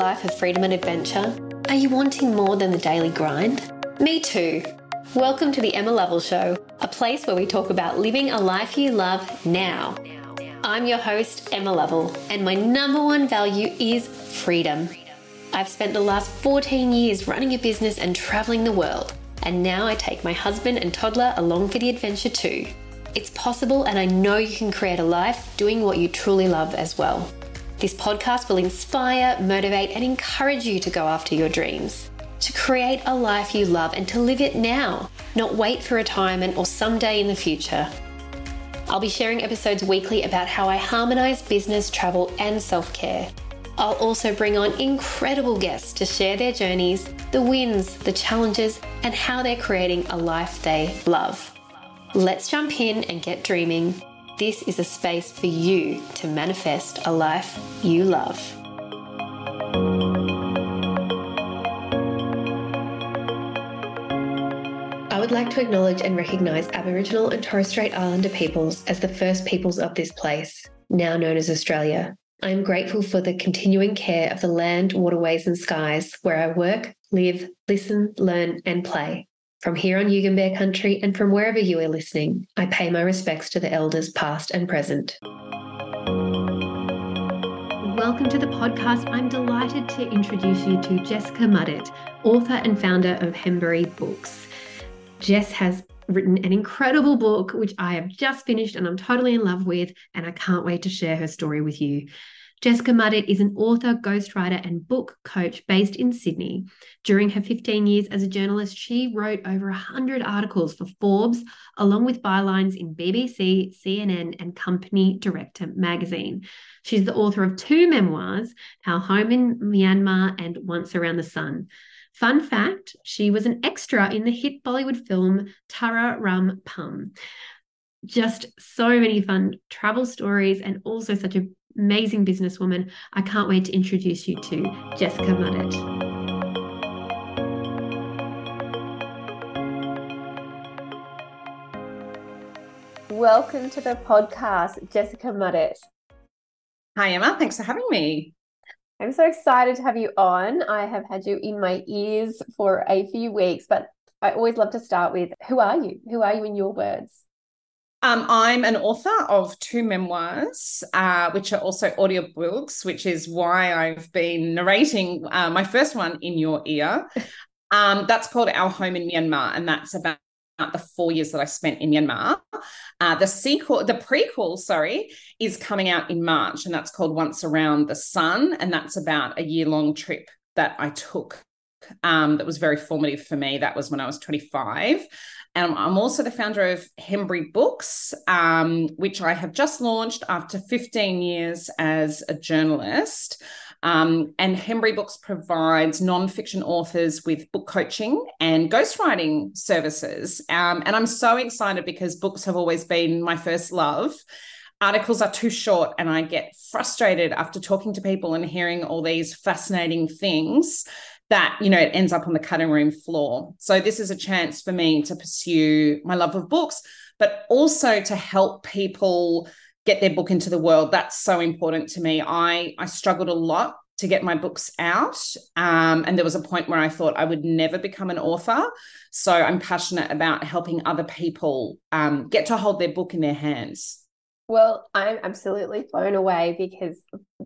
life of freedom and adventure? Are you wanting more than the daily grind? Me too. Welcome to the Emma Lovell Show, a place where we talk about living a life you love now. I'm your host, Emma Lovell, and my number one value is freedom. I've spent the last 14 years running a business and traveling the world, and now I take my husband and toddler along for the adventure too. It's possible, and I know you can create a life doing what you truly love as well. This podcast will inspire, motivate, and encourage you to go after your dreams, to create a life you love and to live it now, not wait for retirement or someday in the future. I'll be sharing episodes weekly about how I harmonize business, travel, and self care. I'll also bring on incredible guests to share their journeys, the wins, the challenges, and how they're creating a life they love. Let's jump in and get dreaming this is a space for you to manifest a life you love. I would like to acknowledge and recognise Aboriginal and Torres Strait Islander peoples as the first peoples of this place, now known as Australia. I am grateful for the continuing care of the land, waterways, and skies where I work, live, listen, learn, and play. From here on Yugambeh country and from wherever you are listening, I pay my respects to the elders past and present. Welcome to the podcast. I'm delighted to introduce you to Jessica Mudditt, author and founder of Hembury Books. Jess has written an incredible book, which I have just finished and I'm totally in love with, and I can't wait to share her story with you. Jessica Mudditt is an author, ghostwriter, and book coach based in Sydney. During her 15 years as a journalist, she wrote over 100 articles for Forbes, along with bylines in BBC, CNN, and Company Director magazine. She's the author of two memoirs, Our Home in Myanmar and Once Around the Sun. Fun fact she was an extra in the hit Bollywood film Tara Rum Pum. Just so many fun travel stories and also such a amazing businesswoman. I can't wait to introduce you to Jessica Mudditt. Welcome to the podcast, Jessica Mudditt. Hi, Emma. Thanks for having me. I'm so excited to have you on. I have had you in my ears for a few weeks, but I always love to start with who are you? Who are you in your words? Um, I'm an author of two memoirs, uh, which are also audiobooks, which is why I've been narrating uh, my first one in your ear. Um, that's called Our Home in Myanmar, and that's about the four years that I spent in Myanmar. Uh, the sequel, the prequel, sorry, is coming out in March, and that's called Once Around the Sun, and that's about a year long trip that I took. Um, that was very formative for me. That was when I was 25. And I'm also the founder of Hembury Books, um, which I have just launched after 15 years as a journalist. Um, and Hembury Books provides nonfiction authors with book coaching and ghostwriting services. Um, and I'm so excited because books have always been my first love. Articles are too short, and I get frustrated after talking to people and hearing all these fascinating things that you know it ends up on the cutting room floor. So this is a chance for me to pursue my love of books but also to help people get their book into the world. That's so important to me. I i struggled a lot to get my books out um, and there was a point where i thought i would never become an author. So i'm passionate about helping other people um, get to hold their book in their hands well, I'm absolutely blown away because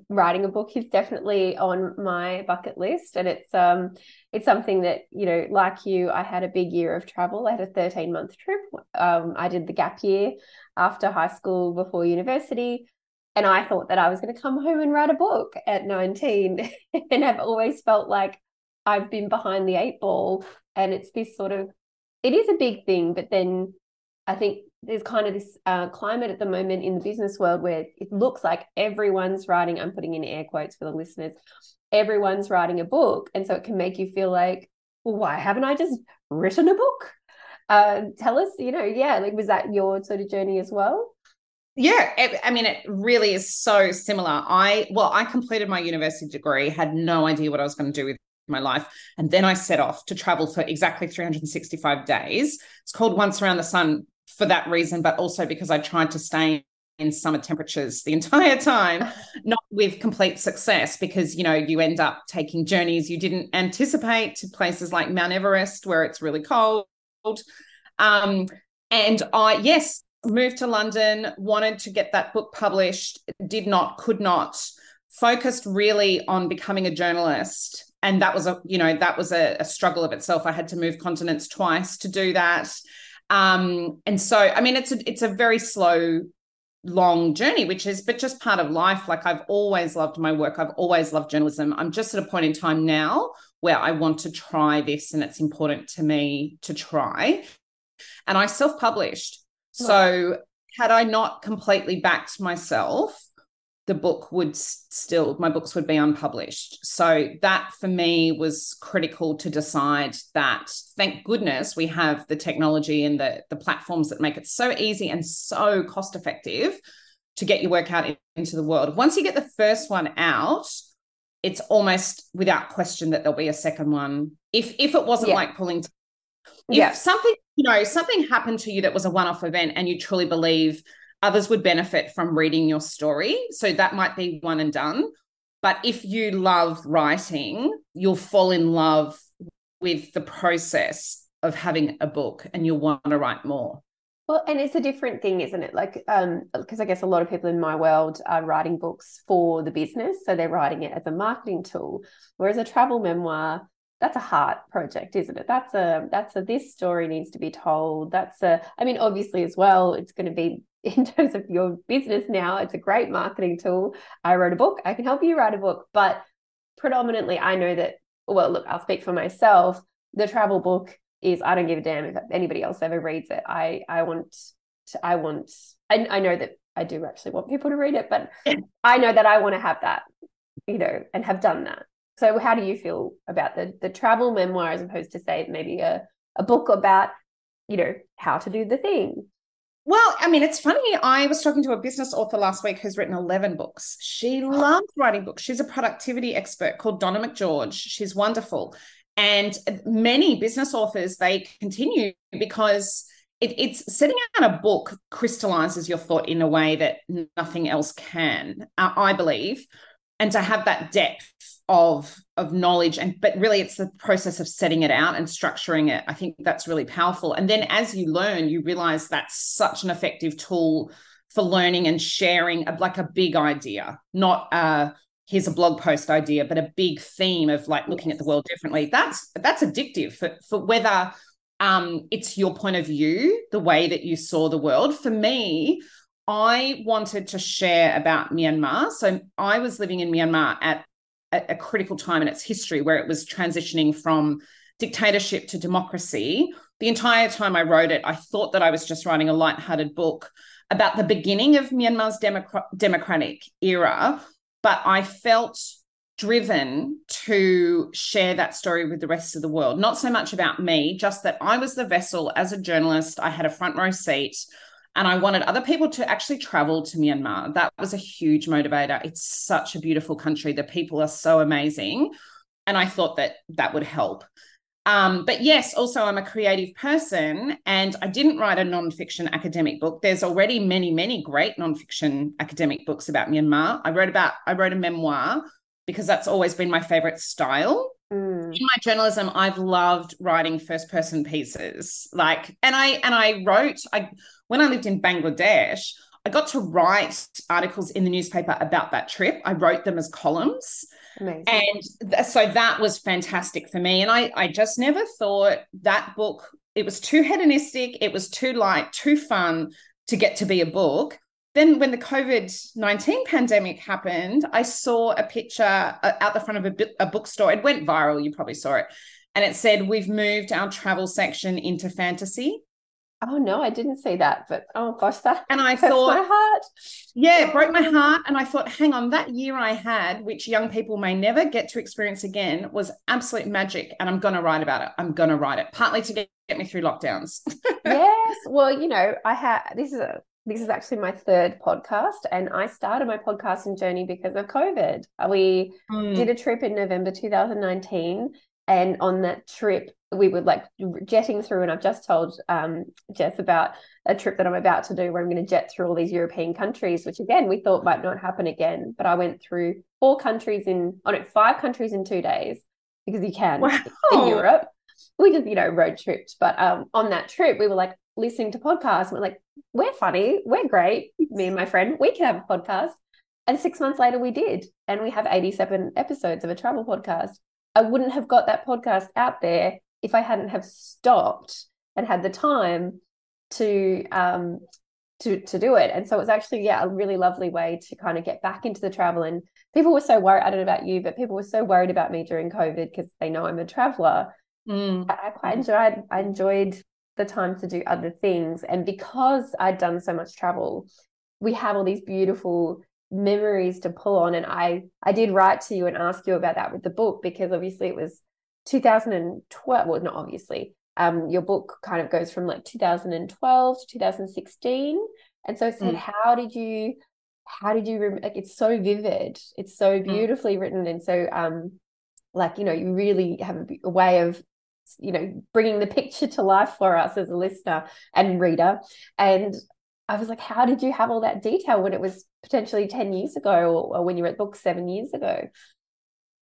writing a book is definitely on my bucket list and it's um it's something that you know like you I had a big year of travel. I had a 13 month trip. Um I did the gap year after high school before university and I thought that I was going to come home and write a book at 19 and I've always felt like I've been behind the eight ball and it's this sort of it is a big thing but then I think there's kind of this uh, climate at the moment in the business world where it looks like everyone's writing i'm putting in air quotes for the listeners everyone's writing a book. And so it can make you feel like well, why haven't i just written a book? Uh, tell us you know yeah like was that your sort of journey as well? Yeah i mean it really is so similar. I well i completed my university degree had no idea what i was going to do with my life and then i set off to travel for exactly 365 days. It's called once around the sun for that reason, but also because I tried to stay in summer temperatures the entire time, not with complete success because, you know, you end up taking journeys you didn't anticipate to places like Mount Everest where it's really cold. Um, and I, yes, moved to London, wanted to get that book published, did not, could not, focused really on becoming a journalist. And that was a, you know, that was a, a struggle of itself. I had to move continents twice to do that. Um, and so, I mean, it's a, it's a very slow long journey which is but just part of life. Like i've always loved my work. I've always loved journalism. I'm just at a point in time now where i want to try this and it's important to me to try. And i self-published. So had I not completely backed myself, the book would still my books would be unpublished so that for me was critical to decide that thank goodness we have the technology and the the platforms that make it so easy and so cost effective to get your work out into the world once you get the first one out it's almost without question that there'll be a second one if if it wasn't yeah. like pulling if yeah. something, you know, something happened to you that was a one off event and you truly believe others would benefit from reading your story. So that might be one and done. But if you love writing, you'll fall in love with the process of having a book and you'll want to write more. Well, and it's a different thing, isn't it? Like, um, because I guess a lot of people in my world are writing books for the business, so they're writing it as a marketing tool. Whereas a travel memoir, that's a heart project isn't it? That's a that's a this story needs to be told. That's a i mean obviously as well it's going to be in terms of your business now it's a great marketing tool. I wrote a book i can help you write a book but predominantly i know that well look i'll speak for myself. The travel book is i don't give a damn if anybody else ever reads it. I i want to, i want I, I know that i do actually want people to read it but i know that i want to have that you know and have done that so how do you feel about the the travel memoir as opposed to say maybe a, a book about, you know, how to do the thing? Well, I mean, it's funny. I was talking to a business author last week who's written 11 books. She loves writing books. She's a productivity expert called Donna McGeorge. She's wonderful. And many business authors, they continue because it, it's setting out a book crystallizes your thought in a way that nothing else can, uh, I believe. And to have that depth of of knowledge and but really it's the process of setting it out and structuring it. I think that's really powerful. And then as you learn you realize that's such an effective tool for learning and sharing a, like a big idea not uh here's a blog post idea but a big theme of like looking at the world differently. That's that's addictive for, for whether um it's your point of view the way that you saw the world. For me I wanted to share about Myanmar. So I was living in Myanmar at a, a critical time in its history where it was transitioning from dictatorship to democracy. The entire time I wrote it, I thought that I was just writing a light-hearted book about the beginning of Myanmar's democ- democratic era, but I felt driven to share that story with the rest of the world. Not so much about me, just that I was the vessel as a journalist. I had a front row seat. And I wanted other people to actually travel to Myanmar. That was a huge motivator. It's such a beautiful country. The people are so amazing. And I thought that that would help. Um, but yes, also I'm a creative person and I didn't write a nonfiction academic book. There's already many, many great nonfiction academic books about Myanmar. I wrote about, I wrote a memoir because that's always been my favorite style. Mm. In my journalism, I've loved writing first person pieces. Like, and I and I wrote, I when I lived in Bangladesh, I got to write articles in the newspaper about that trip. I wrote them as columns. Amazing. And th- so that was fantastic for me. And I, I just never thought that book, it was too hedonistic, it was too light, too fun to get to be a book. Then, when the COVID 19 pandemic happened, I saw a picture uh, out the front of a, a bookstore. It went viral, you probably saw it. And it said, We've moved our travel section into fantasy. Oh no, I didn't see that, but oh gosh, that and I thought my heart. Yeah, it broke my heart. And I thought, hang on, that year I had, which young people may never get to experience again, was absolute magic. And I'm gonna write about it. I'm gonna write it, partly to get, get me through lockdowns. yes. Well, you know, I had this is a this is actually my third podcast, and I started my podcasting journey because of COVID. We mm. did a trip in November 2019 And on that trip, we were like jetting through, and I've just told um, Jess about a trip that I'm about to do where I'm going to jet through all these European countries, which again we thought might not happen again. But I went through four countries in, oh no, five countries in two days because you can wow. in Europe. We just, you know, road tripped. But um, on that trip, we were like listening to podcasts. We're like, we're funny, we're great. Me and my friend, we can have a podcast. And six months later, we did. And we have 87 episodes of a travel podcast. I wouldn't have got that podcast out there if I hadn't have stopped and had the time to um to to do it. And so it's actually yeah a really lovely way to kind of get back into the travel. And people were so worried. I don't know about you, but people were so worried about me during COVID because they know I'm a traveler. Mm. I, I quite enjoyed. I enjoyed the time to do other things, and because I'd done so much travel, we have all these beautiful memories to pull on and i i did write to you and ask you about that with the book because obviously it was 2012 well not obviously um your book kind of goes from like 2012 to 2016 and so I said mm. how did you how did you rem- like it's so vivid it's so mm. beautifully mm. written and so um like you know you really have a, a way of you know bringing the picture to life for us as a listener and reader and I was like, how did you have all that detail when it was potentially 10 years ago or, or when you were at book seven years ago?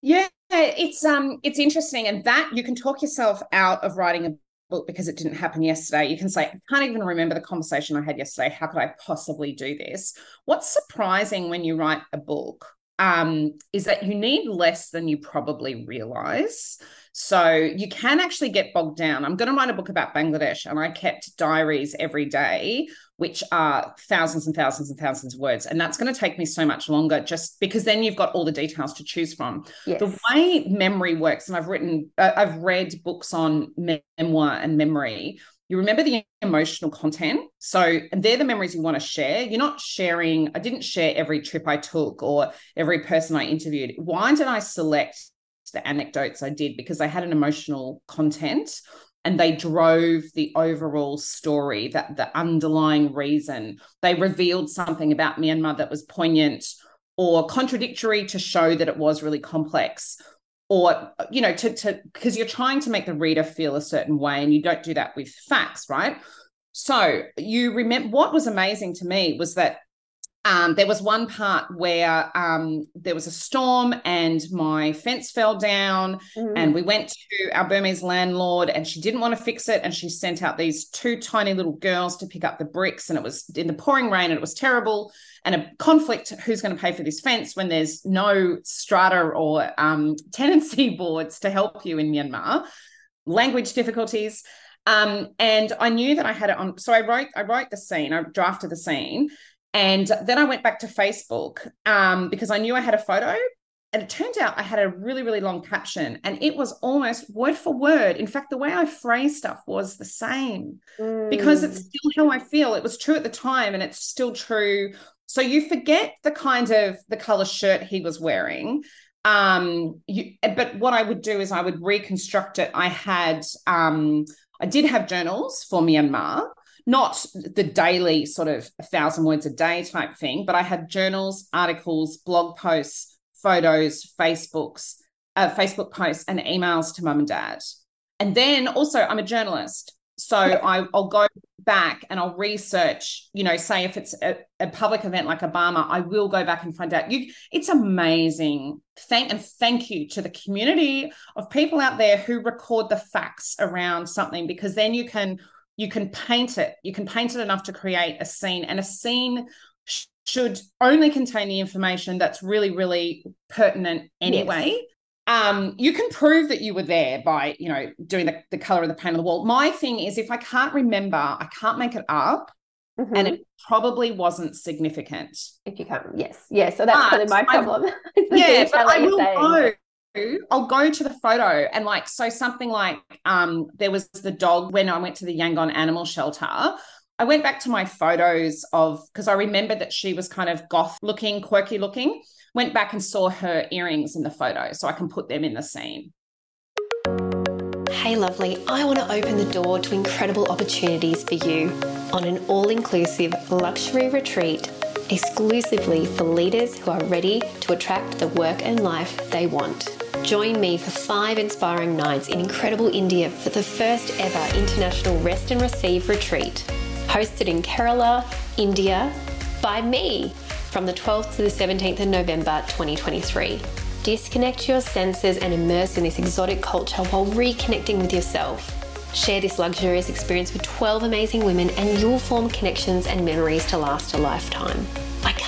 Yeah, it's um it's interesting. And that you can talk yourself out of writing a book because it didn't happen yesterday. You can say, I can't even remember the conversation I had yesterday. How could I possibly do this? What's surprising when you write a book um, is that you need less than you probably realize. So you can actually get bogged down. I'm going to write a book about Bangladesh, and I kept diaries every day, which are thousands and thousands and thousands of words. And that's going to take me so much longer just because then you've got all the details to choose from. Yes. The way memory works, and I've written, uh, I've read books on memoir and memory. You remember the emotional content. So, they're the memories you want to share. You're not sharing, I didn't share every trip I took or every person I interviewed. Why did I select the anecdotes I did because they had an emotional content and they drove the overall story, that the underlying reason. They revealed something about Myanmar that was poignant or contradictory to show that it was really complex. Or, you know, to to because you're trying to make the reader feel a certain way and you don't do that with facts, right? So you remember what was amazing to me was that um, there was one part where um, there was a storm and my fence fell down, mm-hmm. and we went to our Burmese landlord, and she didn't want to fix it, and she sent out these two tiny little girls to pick up the bricks, and it was in the pouring rain, and it was terrible, and a conflict: who's going to pay for this fence when there's no strata or um, tenancy boards to help you in Myanmar? Language difficulties. Um, and I knew that I had it on. So I wrote, I wrote the scene, I drafted the scene, and then I went back to Facebook um, because I knew I had a photo. And it turned out I had a really, really long caption and it was almost word for word. In fact, the way I phrased stuff was the same mm. because it's mm. still how I feel. It was true at the time and it's still true. So you forget the kind of the color shirt he was wearing. Um, you, but what I would do is I would reconstruct it. I had, um, I did have journals for Myanmar not the daily sort of a thousand words a day type thing, but I had journals, articles, blog posts, photos, Facebooks, uh, Facebook posts, and emails to mum and dad. And then also, I'm a journalist. So I, will go back and I'll research, you know, say if it's a, a, public event like Obama, I will go back and find out. You, it's amazing. Thank and thank you to the community of people out there who record the facts around something because then you can you can paint it you can paint it enough to create a scene and a scene sh- should only contain the information that's really really pertinent anyway. Yes. um you can prove that you were there by you know doing the, the color of the paint on the wall. My thing is if i can't remember i can't make it up mm-hmm. and it probably wasn't significant. If you can't yes. Yes so that's but kind of my problem. Yeah but i will go I'll go to the photo and like so something like um there was the dog when I went to the Yangon animal shelter. I went back to my photos of because I remember that she was kind of goth looking, quirky looking. Went back and saw her earrings in the photo so I can put them in the scene. Hey, lovely, I want to open the door to incredible opportunities for you on an all inclusive luxury retreat exclusively for leaders who are ready to attract the work and life they want. Join me for five inspiring nights in incredible India for the first ever international Rest and Receive retreat, hosted in Kerala, India, by me from the 12th to the 17th of November 2023. Disconnect your senses and immerse in this exotic culture while reconnecting with yourself. Share this luxurious experience with 12 amazing women, and you'll form connections and memories to last a lifetime.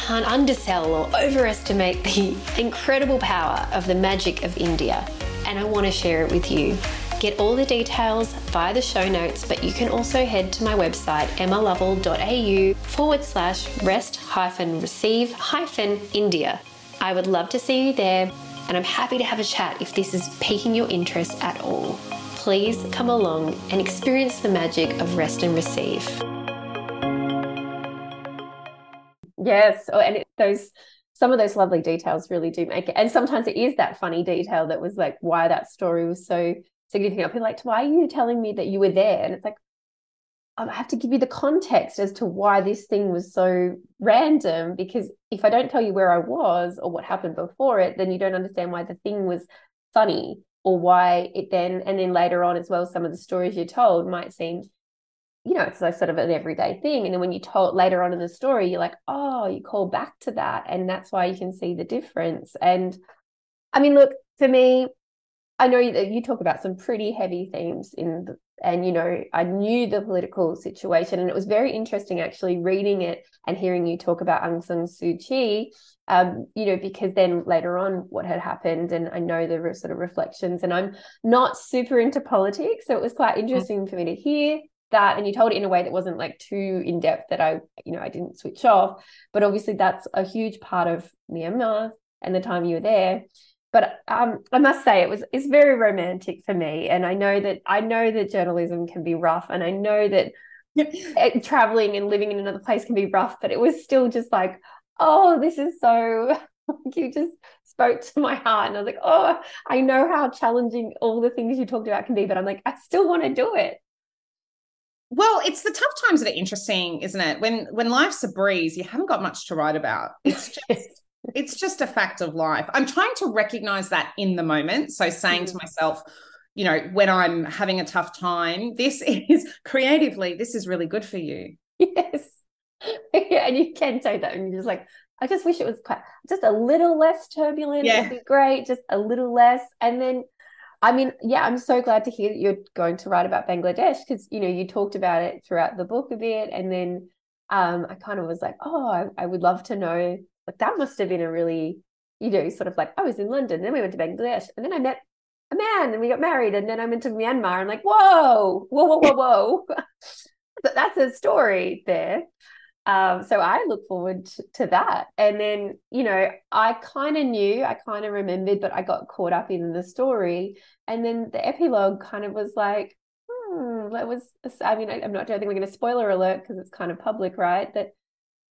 Can't undersell or overestimate the incredible power of the magic of India, and I want to share it with you. Get all the details via the show notes, but you can also head to my website emmalovell.au forward slash rest hyphen receive hyphen India. I would love to see you there, and I'm happy to have a chat if this is piquing your interest at all. Please come along and experience the magic of rest and receive. Yes, oh, and it, those some of those lovely details really do make it. And sometimes it is that funny detail that was like why that story was so significant. People like, why are you telling me that you were there? And it's like, um, I have to give you the context as to why this thing was so random. Because if I don't tell you where I was or what happened before it, then you don't understand why the thing was funny or why it then, and then later on as well, some of the stories you're told might seem you know, it's like sort of an everyday thing. And then when you told later on in the story, you're like, oh, you call back to that. And that's why you can see the difference. And I mean, look, for me, I know that you talk about some pretty heavy themes in the, and you know, I knew the political situation, and it was very interesting actually reading it and hearing you talk about Aung San Suu Kyi. Um, you know, because then later on, what had happened, and I know the sort of reflections, and I'm not super into politics, so it was quite mm-hmm. interesting for me to hear that and you told it in a way that wasn't like too in depth that I you know I didn't switch off. But obviously that's a huge part of Myanmar and the time you were there. But um, I must say it was it's very romantic for me. And I know that I know that journalism can be rough and I know that eh, traveling and living in another place can be rough but it was still just like oh this is so you just spoke to my heart and I was like oh I know how challenging all the things you talked about can be but I'm like I still want to do it well, it's the tough times that are interesting, isn't it? When when life's a breeze, you haven't got much to write about. It's just it's just a fact of life. I'm trying to recognize that in the moment. So saying mm. to myself, you know, when I'm having a tough time, this is creatively, this is really good for you. Yes. yeah, and you can say that and you're just like, I just wish it was quite just a little less turbulent. Yeah. It'd be great, just a little less. And then I mean, yeah, I'm so glad to hear that you're going to write about Bangladesh because you know you talked about it throughout the book a bit, and then um, I kind of was like, oh, I, I, would love to know. Like that must have been a really, you know, sort of like I was in London, then we went to Bangladesh, and then I met a man, and we got married, and then I went to Myanmar. I'm like, whoa, whoa, whoa, whoa, whoa. that's a story there. Um, so I look forward to, that. And then, you know, I kind of knew, I kind of remembered, but I got caught up in the story. And then the epilogue kind of was like, hmm, that was, I mean, I, am not, I think we're going to spoiler alert because it's kind of public, right? That,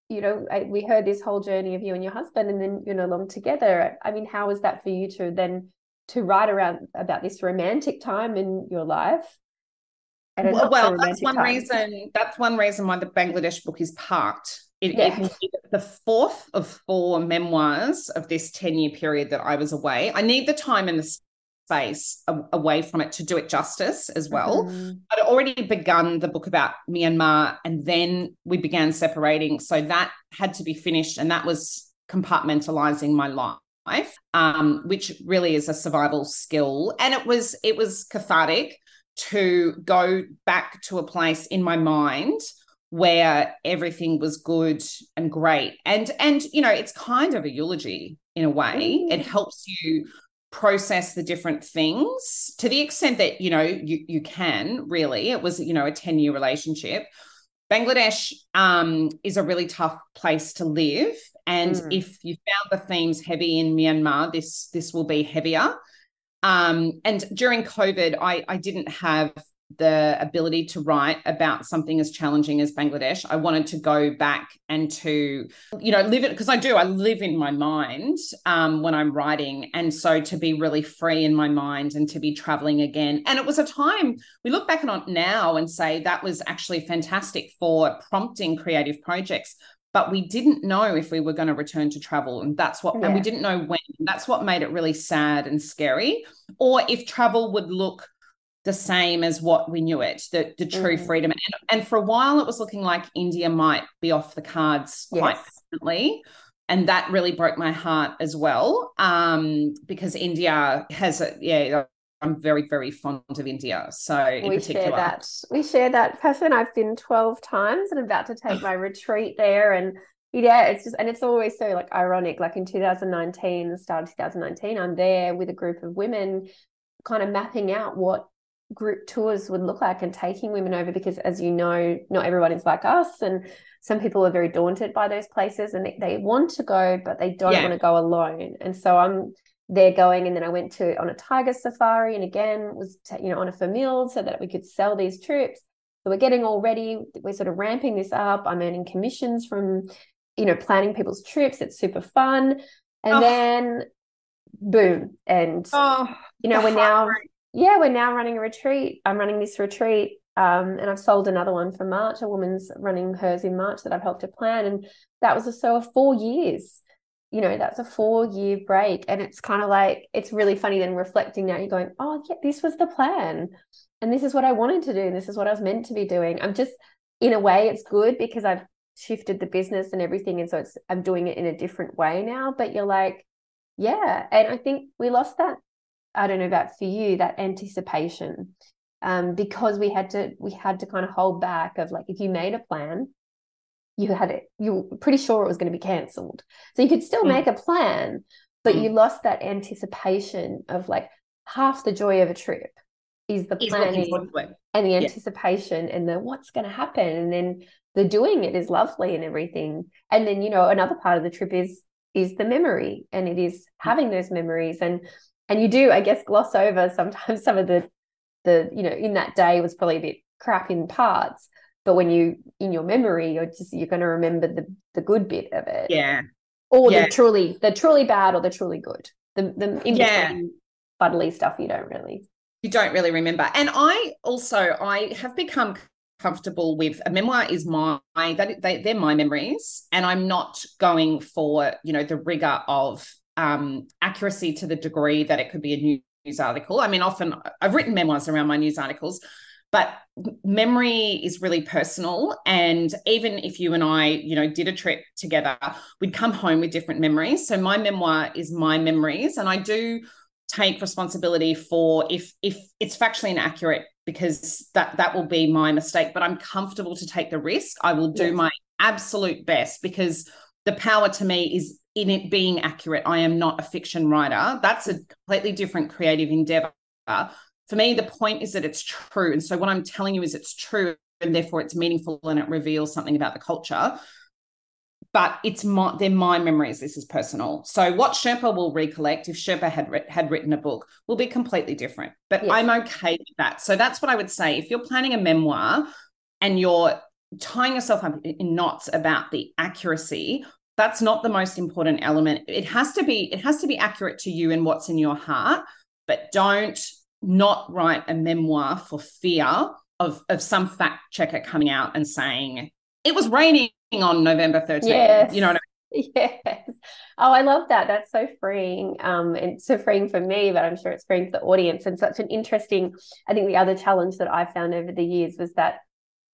you know, I, we heard this whole journey of you and your husband and then you're no longer together. I mean, how was that for you to then to write around about this romantic time in your life well, well that's one time. reason. That's one reason why the Bangladesh book is parked. It, yeah. it, the fourth of four memoirs of this 10 year period that I was away. I need the time and the space away from it to do it justice as well. Mm-hmm. I'd already begun the book about Myanmar and then we began separating. So that had to be finished. And that was compartmentalizing my life. Um, which really is a survival skill. And it was it was cathartic to go back to a place in my mind where everything was good and great. And and you know it's kind of a eulogy in a way. It helps you process the different things to the extent that you know you you can really. It was you know a 10 year relationship. Bangladesh um, is a really tough place to live. And mm. if you found the themes heavy in myanmar this this will be heavier um, and during COVID, I, I didn't have the ability to write about something as challenging as Bangladesh. I wanted to go back and to, you know, live it because I do. I live in my mind um, when I'm writing, and so to be really free in my mind and to be traveling again. And it was a time we look back on now and say that was actually fantastic for prompting creative projects. But we didn't know if we were going to return to travel. And that's what, yeah. and we didn't know when. That's what made it really sad and scary. Or if travel would look the same as what we knew it, the, the true mm. freedom. And, and, for a while, it was looking like India might be off the cards yes. quite permanently. And that really broke my heart as well, um, because India has a, yeah, I'm very, very fond of India. So we share that. We share that passion. I've been 12 times and I'm about to take my retreat there. And yeah, it's just, and it's always so like ironic. Like in 2019, the start of 2019, I'm there with a group of women kind of mapping out what group tours would look like and taking women over because as you know not everyone is like us and some people are very daunted by those places and they, they want to go but they don't yeah. want to go alone and so i'm they're going and then i went to on a tiger safari and again was you know on a famil so that we could sell these trips. So we're getting all ready. We're sort of ramping this up. I'm earning commissions from you know planning people's trips. It's super fun. And oh. then boom. And oh, you know we're now yeah we're now running a retreat. I'm running this retreat um, and I've sold another one for March. A woman's running hers in March that I've helped her plan, and that was a so four years you know that's a four year break. And it's kind of like it's really funny then reflecting now you're going oh yeah this was the plan. And this is what i wanted to do. And this is what i was meant to be doing. I'm just in a way it's good because i've shifted the business and everything. And so it's i'm doing it in a different way now. But you're like yeah. And i think we lost that i don't know about for you that anticipation um, because we had to we had to kind of hold back of like if you made a plan you had it you were pretty sure it was going to be cancelled so you could still mm. make a plan but mm. you lost that anticipation of like half the joy of a trip is the planning and the anticipation yeah. and the what's going to happen and then the doing it is lovely and everything and then you know another part of the trip is is the memory and it is mm. having those memories and and you do i guess gloss over sometimes some of the the you know in that day was probably a bit crap in parts but when you in your memory you're just you're going to remember the the good bit of it. Yeah. Or yeah. the truly the truly bad or the truly good. The the in yeah. fuddly stuff you don't really you don't really remember. And i also i have become comfortable with a memoir is my that they, they're my memories. And i'm not going for you know the rigor of um accuracy to the degree that it could be a news article. I mean often i've written memoirs around my news articles but memory is really personal and even if you and i you know did a trip together we'd come home with different memories. So my memoir is my memories and i do take responsibility for if if it's factually inaccurate because that that will be my mistake but i'm comfortable to take the risk. I will do yes. my absolute best because the power to me is in it being accurate. I am not a fiction writer. That's a completely different creative endeavor for me, the point is that it's true. And so what I'm telling you is it's true and therefore it's meaningful and it reveals something about the culture. But it's my they're my memories. This is personal. So what Sherpa will recollect if Sherpa had had written a book will be completely different. But yes. I'm okay with that. So that's what I would say. If you're planning a memoir and you're tying yourself up in knots about the accuracy, that's not the most important element. It has to be it has to be accurate to you and what's in your heart. But don't not write a memoir for fear of, of some fact checker coming out and saying it was raining on November 13th. Yes. You know what I mean? Yes. Oh, I love that. That's so freeing. Um, and so freeing for me, but I'm sure it's freeing for the audience. And such an interesting, I think the other challenge that I found over the years was that,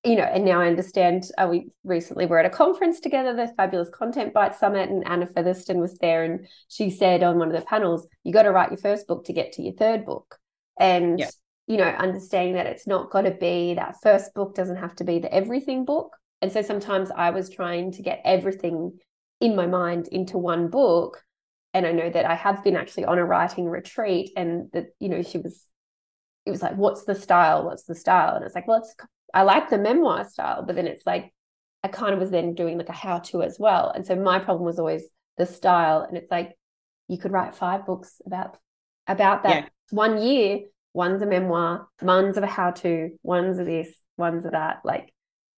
you know, and now I understand uh, we recently were at a conference together, the Fabulous Content Bite Summit, and Anna Featherstone was there. And she said on one of the panels, you got to write your first book to get to your third book and you know understanding that it's not got to be that first book doesn't have to be the everything book. And so sometimes i was trying to get everything in my mind into one book. And i know that i have been actually on a writing retreat and that you know she was it was like what's the style? What's the style? And it's like well it's i like the memoir style but then it's like i kind of was then doing like a how to as well. And so my problem was always the style. And it's like you could write five books about about that yeah one year, one's a memoir, one's of a how to, one's of this, one's of that. Like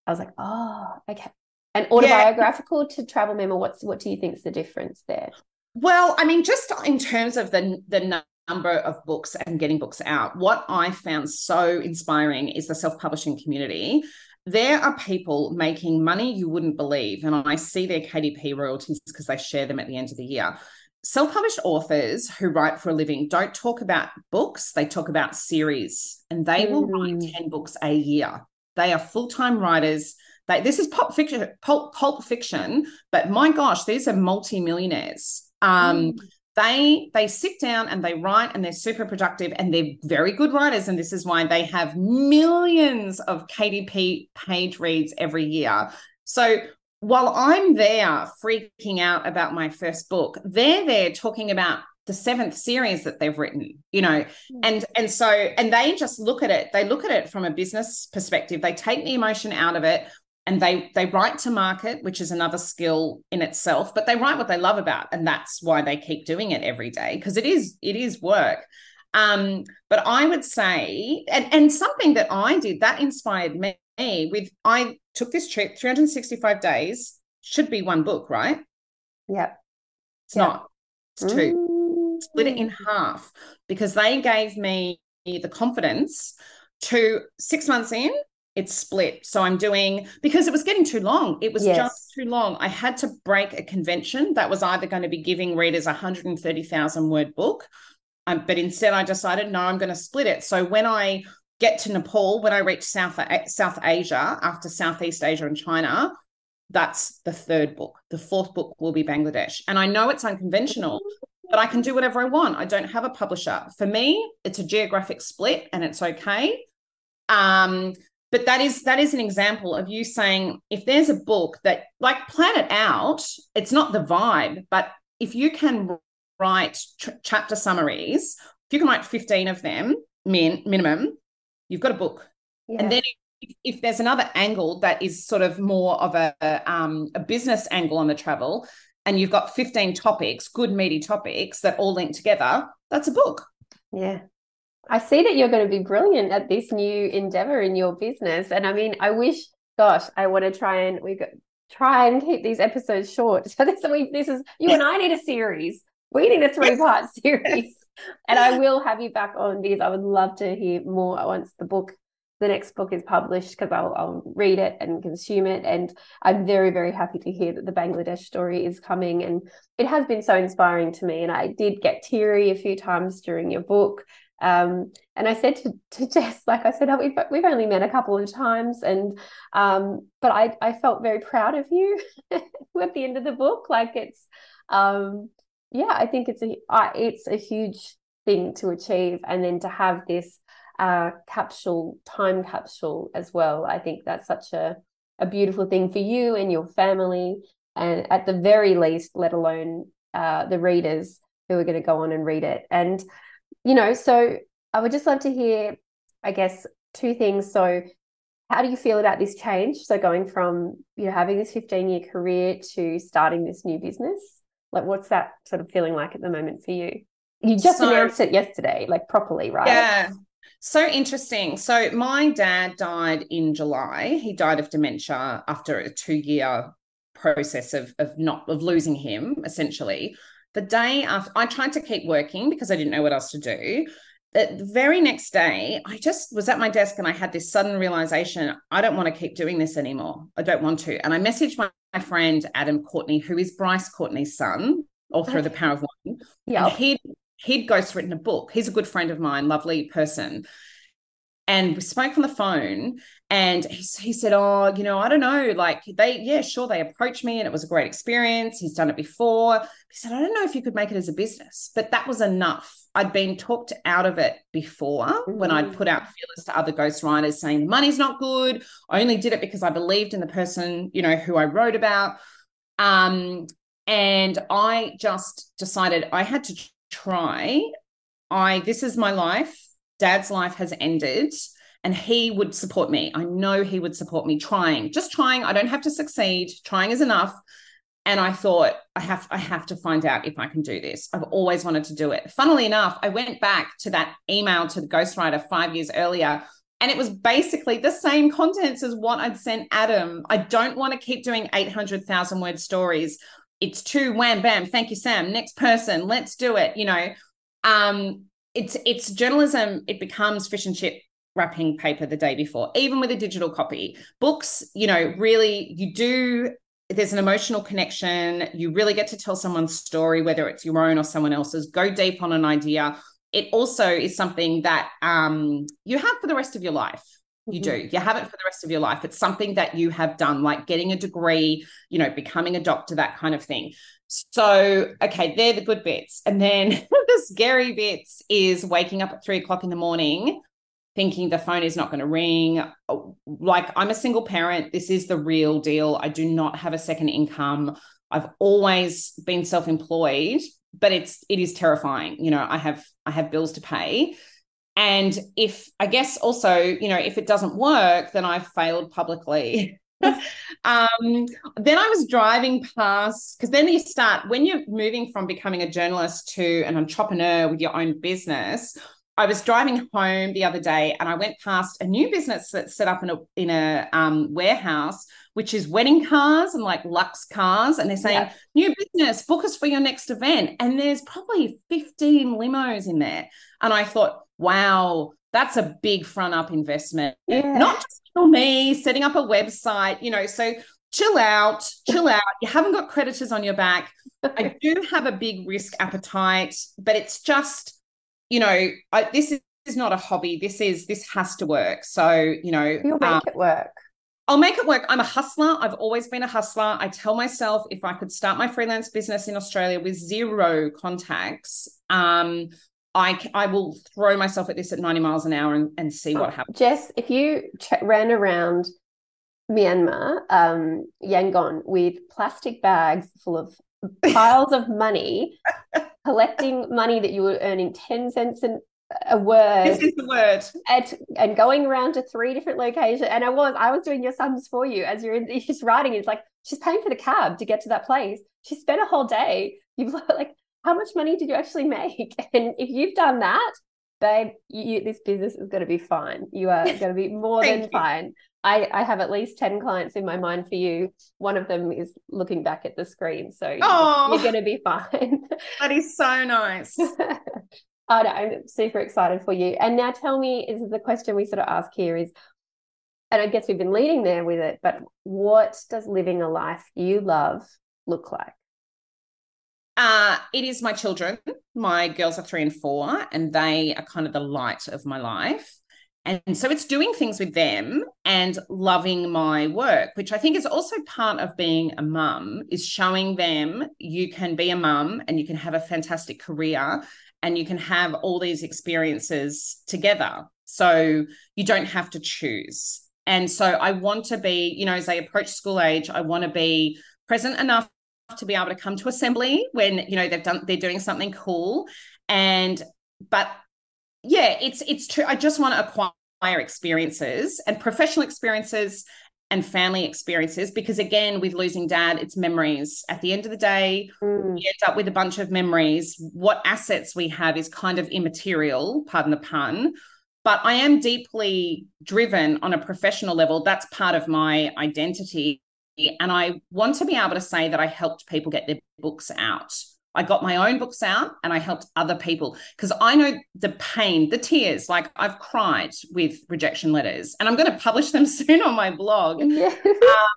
I was like, oh, okay. And autobiographical yeah. to travel memo, what's what do you think is the difference there? Well, I mean, just in terms of the the number of books and getting books out, what I found so inspiring is the self-publishing community. there are people making money you wouldn't believe. And I see their KDP royalties because they share them at the end of the year. Self published authors who write for a living don't talk about books, they talk about series, and they mm. will write mm. 10 books a year. They are full time writers. They, this is pulp fiction, pulp, pulp fiction, but my gosh, these are multi-millionaires. Um, mm they they sit down and they write and they're super productive and they're very good writers and this is why they have millions of KDP page reads every year. So while I'm there freaking out about my first book, they're there talking about the seventh series that they've written you know hmm. and and so and they just look at it they look at it from a business perspective they take the emotion out of it and they they write to market which is another skill in itself but they write what they love about and that's why they keep doing it every day because it is it is work um but i would say and and something that i did that inspired me with i took this trip 365 days should be one book right yep it's yep. not it's two mm-hmm. split it in half because they gave me the confidence to six months in it's split. So I'm doing because it was getting too long. It was yes. just too long. I had to break a convention that was either going to be giving readers a 130,000 word book. Um, but instead, I decided no, I'm going to split it. So when I get to Nepal, when I reach South South Asia after Southeast Asia and China, that's the third book. The fourth book will be Bangladesh, and I know it's unconventional. But I can do whatever I want. I don't have a publisher. For me, it's a geographic split and it's okay. Um, but that is that is an example of you saying if there's a book that like plan it out it's not the vibe but if you can write tr- chapter summaries if you can write 15 of them min minimum you've got a book yeah. and then if, if, there's another angle that is sort of more of a um, a business angle on the travel and you've got 15 topics good meaty topics that all link together that's a book yeah I see that you're going to be brilliant at this new endeavor in your business. And I mean, I wish, gosh, I want to try and we try and keep these episodes short. So this we this is you and I need a series. We need a three part series. And I will have you back on because I would love to hear more once the book, the next book is published, because I'll, I'll read it and consume it. And I'm very, very happy to hear that the Bangladesh story is coming. And it has been so inspiring to me. And I did get teary a few times during your book um, and I said to, to Jess, like I said, oh, we've, we've only met a couple of times. And, um, but I, I felt very proud of you at the end of the book. Like it's, um, yeah, I think it's a, uh, it's a huge thing to achieve. And then to have this uh, capsule, time capsule as well. I think that's such a, a beautiful thing for you and your family. And at the very least, let alone uh, the readers who are going to go on and read it. And you know, so I would just love to hear, I guess, two things. So, how do you feel about this change? So, going from you know having this 15 year career to starting this new business, like what's that sort of feeling like at the moment for you? You just so, announced it yesterday, like properly, right? Yeah. So interesting. So my dad died in July. He died of dementia after a two year process of of not of losing him essentially the day after, I tried to keep working because I didn't know what else to do. The very next day, I just was at my desk and I had this sudden realization I don't want to keep doing this anymore. I don't want to. And I messaged my, my friend Adam Courtenay, who is Bryce Courtenay's son, author of The Power of One. Yeah. He'd, he'd ghostwritten a book. He's a good friend of mine, lovely person and we spoke on the phone and he, he, said oh you know i don't know like they yeah sure they approached me and it was a great experience. He's done it before. He said i don't know if you could make it as a business but that was enough. I'd been talked out of it before mm-hmm. when i'd put out feelers to other ghostwriters saying the money's not good. I only did it because i believed in the person you know who i wrote about. Um and i just decided i had to try i this is my life dad's life has ended and he would support me. I know he would support me trying, just trying. I don't have to succeed. Trying is enough. And I thought I have I have to find out if I can do this. I've always wanted to do it. Funnily enough, I went back to that email to the ghostwriter five years earlier, and it was basically the same contents as what I'd sent Adam. I don't want to keep doing 800,000 word stories. It's too wham bam. Thank you, Sam. Next person. Let's do it. You know, um, it's it's journalism it becomes fish and chip wrapping paper the day before, even with a digital copy. Books, you know, really, you do, there's an emotional connection. You really get to tell someone's story, whether it's your own or someone else's, go deep on an idea. It also is something that um, you have for the rest of your life. You mm-hmm. do. You have it for the rest of your life. It's something that you have done, like getting a degree, you know, becoming a doctor, that kind of thing. So, okay, they're the good bits. And then the scary bits is waking up at three o'clock in the morning thinking the phone is not going to ring. Oh, like, I'm a single parent. This is the real deal. I do not have a second income. I've always been self-employed, but it's it is terrifying. You know, I have I have bills to pay. And if I guess also, you know, if it doesn't work, then I've failed publicly. um, then I was driving past because then you start when you're moving from becoming a journalist to an entrepreneur with your own business. I was driving home the other day and I went past a new business that's set up in a in a um, warehouse, which is wedding cars and like luxe cars. And they're saying, yeah. new business, book us for your next event. And there's probably 15 limos in there. And I thought, wow, that's a big front up investment. Yeah. Not just for me, setting up a website, you know, so chill out, chill out. You haven't got creditors on your back. I do have a big risk appetite, but it's just, you know, I, this is, is not a hobby. This is, this has to work. So, you know, you'll make um, it work. I'll make it work. I'm a hustler. I've always been a hustler. I tell myself if I could start my freelance business in Australia with zero contacts, um, I, I will throw myself at this at 90 miles an hour and, and see what happens. Jess, if you ch- ran around Myanmar, um, Yangon, with plastic bags full of piles of money, collecting money that you were earning 10 cents an, a word. This is the word. At, and going around to three different locations. And I was, I was doing your sums for you as you're in, she's writing. It's like, she's paying for the cab to get to that place. She spent a whole day. You've like, how much money did you actually make? And if you've done that, babe, you, this business is going to be fine. You are going to be more than you. fine. I, I have at least 10 clients in my mind for you. One of them is looking back at the screen. So oh, you're going to be fine. That is so nice. Oh, I know, I'm super excited for you. And now tell me, is the question we sort of ask here is, and I guess we've been leading there with it, but what does living a life you love look like? Uh, it is my children. My girls are three and four, and they are kind of the light of my life. And so it's doing things with them and loving my work, which I think is also part of being a mum, is showing them you can be a mum and you can have a fantastic career and you can have all these experiences together. So you don't have to choose. And so I want to be, you know, as they approach school age, I want to be present enough to be able to come to assembly when you know they've done they're doing something cool. And but yeah it's it's true. I just want to acquire experiences and professional experiences and family experiences because again with losing dad it's memories. At the end of the day mm. we end up with a bunch of memories. What assets we have is kind of immaterial pardon the pun but i am deeply driven on a professional level. That's part of my identity and I want to be able to say that I helped people get their books out. I got my own books out and I helped other people because I know the pain, the tears. Like I've cried with rejection letters and I'm going to publish them soon on my blog. Yeah.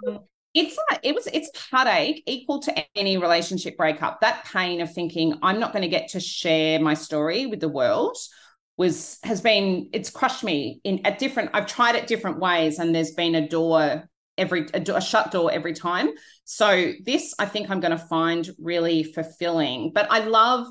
Um, it's like it was it's heartache equal to any relationship breakup. That pain of thinking I'm not going to get to share my story with the world was has been it's crushed me in at different I've tried it different ways and there's been a door every a, a shut door every time. So this I think I'm going to find really fulfilling. But I love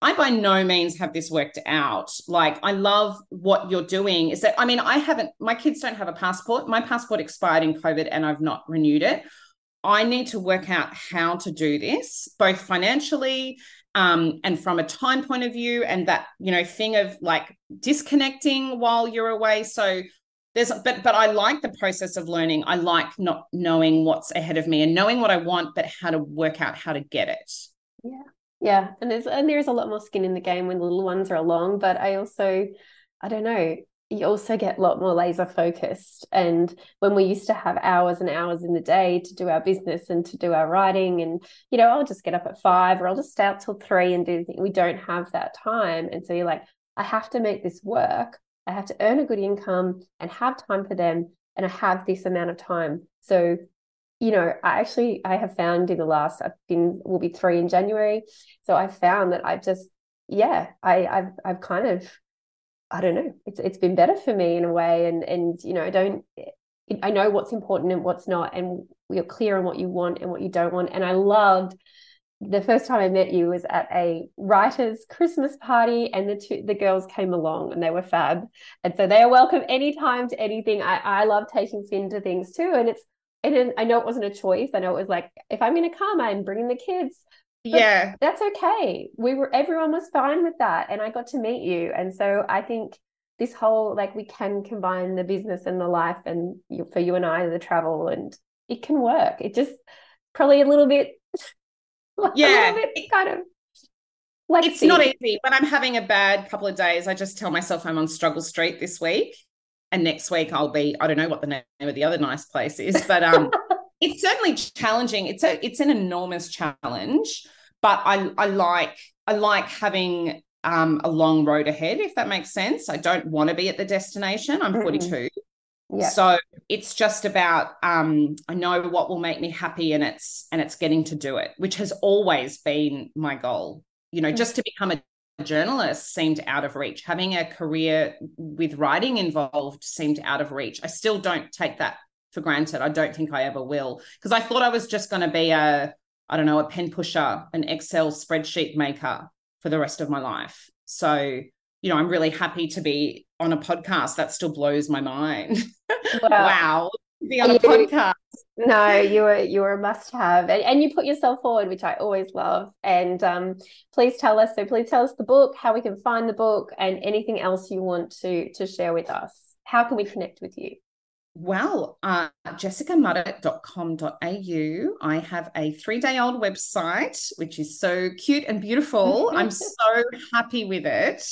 I by no means have this worked out. Like, I love what you're doing. Is that, I mean, I haven't, my kids don't have a passport. My passport expired in COVID and I've not renewed it. I need to work out how to do this, both financially um, and from a time point of view, and that, you know, thing of like disconnecting while you're away. So, there's but but I like the process of learning. I like not knowing what's ahead of me and knowing what I want, but how to work out how to get it. Yeah. Yeah. And there's and there's a lot more skin in the game when the little ones are along. But I also, I don't know, you also get a lot more laser focused. And when we used to have hours and hours in the day to do our business and to do our writing, and you know, I'll just get up at five or I'll just stay out till three and do the thing. We don't have that time. And so you're like, I have to make this work I have to earn a good income and have time for them. And I have this amount of time. So, you know, I actually I have found in the last I've been will be three in January. So I found that I've just yeah, I I've I've kind of I don't know. It's it's been better for me in a way, and and you know, I don't. I know what's important and what's not, and you're clear on what you want and what you don't want. And I loved the first time I met you was at a writers' Christmas party, and the two the girls came along and they were fab, and so they are welcome anytime to anything. I I love taking Finn to things too, and it's and I know it wasn't a choice. I know it was like if I'm going to come, I'm bringing the kids. But yeah, that's okay. We were everyone was fine with that, and I got to meet you, and so I think this whole like we can combine the business and the life, and you, for you and I the travel, and it can work. It just probably a little bit yeah, bit kind of like it's not easy. When I'm having a bad couple of days, I just tell myself I'm on struggle street this week. And next week I'll be, I don't know what the name of the other nice place is, but um it's certainly challenging. It's a it's an enormous challenge, but I I like I like having um a long road ahead, if that makes sense. I don't want to be at the destination. I'm 42. Mm-hmm. Yeah. So it's just about um, I know what will make me happy and it's and it's getting to do it, which has always been my goal. You know, mm-hmm. just to become a journalist seemed out of reach. Having a career with writing involved seemed out of reach. I still don't take that for granted. I don't think I ever will. Because I thought I was just going to be a, I don't know, a pen pusher, an Excel spreadsheet maker for the rest of my life. So you know, I'm really happy to be on a podcast. That still blows my mind. Well, wow. Be on a you, podcast. No, you're you're a must have. And, and you put yourself forward, which I always love. And um, please tell us, so please tell us the book, how we can find the book, and anything else you want to to share with us. How can we connect with you? Well, uh. I have a three day old website, which is so cute and beautiful. I'm so happy with it.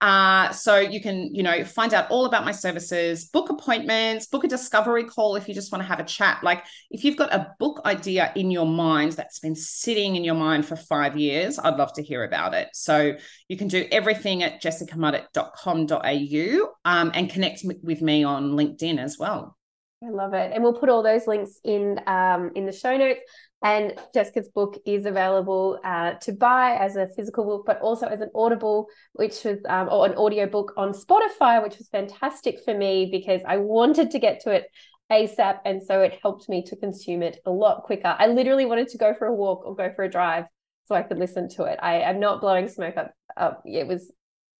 Uh, so you can, you know, find out all about my services, book appointments, book a discovery call if you just want to have a chat. Like if you've got a book idea in your mind that's been sitting in your mind for five years, I'd love to hear about it. So you can do everything at jessicamudditt.com.au um, and connect with me on LinkedIn as well. I love it. And we'll put all those links in um, in the show notes. And Jessica's book is available uh, to buy as a physical book, but also as an audible, which was um, or an audio book on Spotify, which was fantastic for me because I wanted to get to it ASAP, and so it helped me to consume it a lot quicker. I literally wanted to go for a walk or go for a drive so I could listen to it. I am not blowing smoke up. up. It was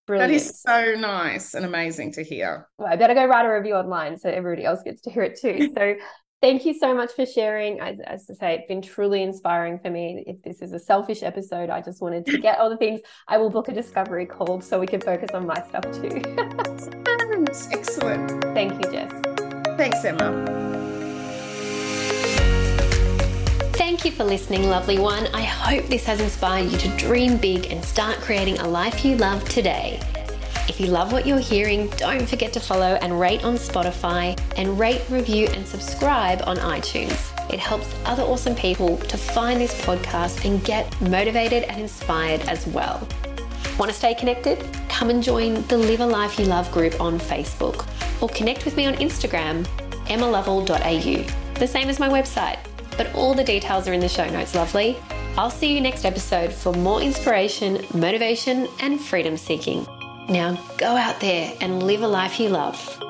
Brilliant. That is so nice and amazing to hear. Well, I better go write a review online so everybody else gets to hear it too. So thank you so much for sharing. As, as I say, it's been truly inspiring for me. If this is a selfish episode, I just wanted to get all the things. I will book a discovery call so we can focus on my stuff too. Excellent. Thank you, Jess. Thanks, Emma. Thank you for listening, lovely one. I hope this has inspired you to dream big and start creating a life you love today. If you love what you're hearing, don't forget to follow and rate on Spotify and rate, review, and subscribe on iTunes. It helps other awesome people to find this podcast and get motivated and inspired as well. Want to stay connected? Come and join the Live a Life You Love group on Facebook or connect with me on Instagram, emmalovell.au, the same as my website but all the details are in the show notes, lovely. I'll see you next episode for more inspiration, motivation, and freedom seeking. Now go out there and live a life you love.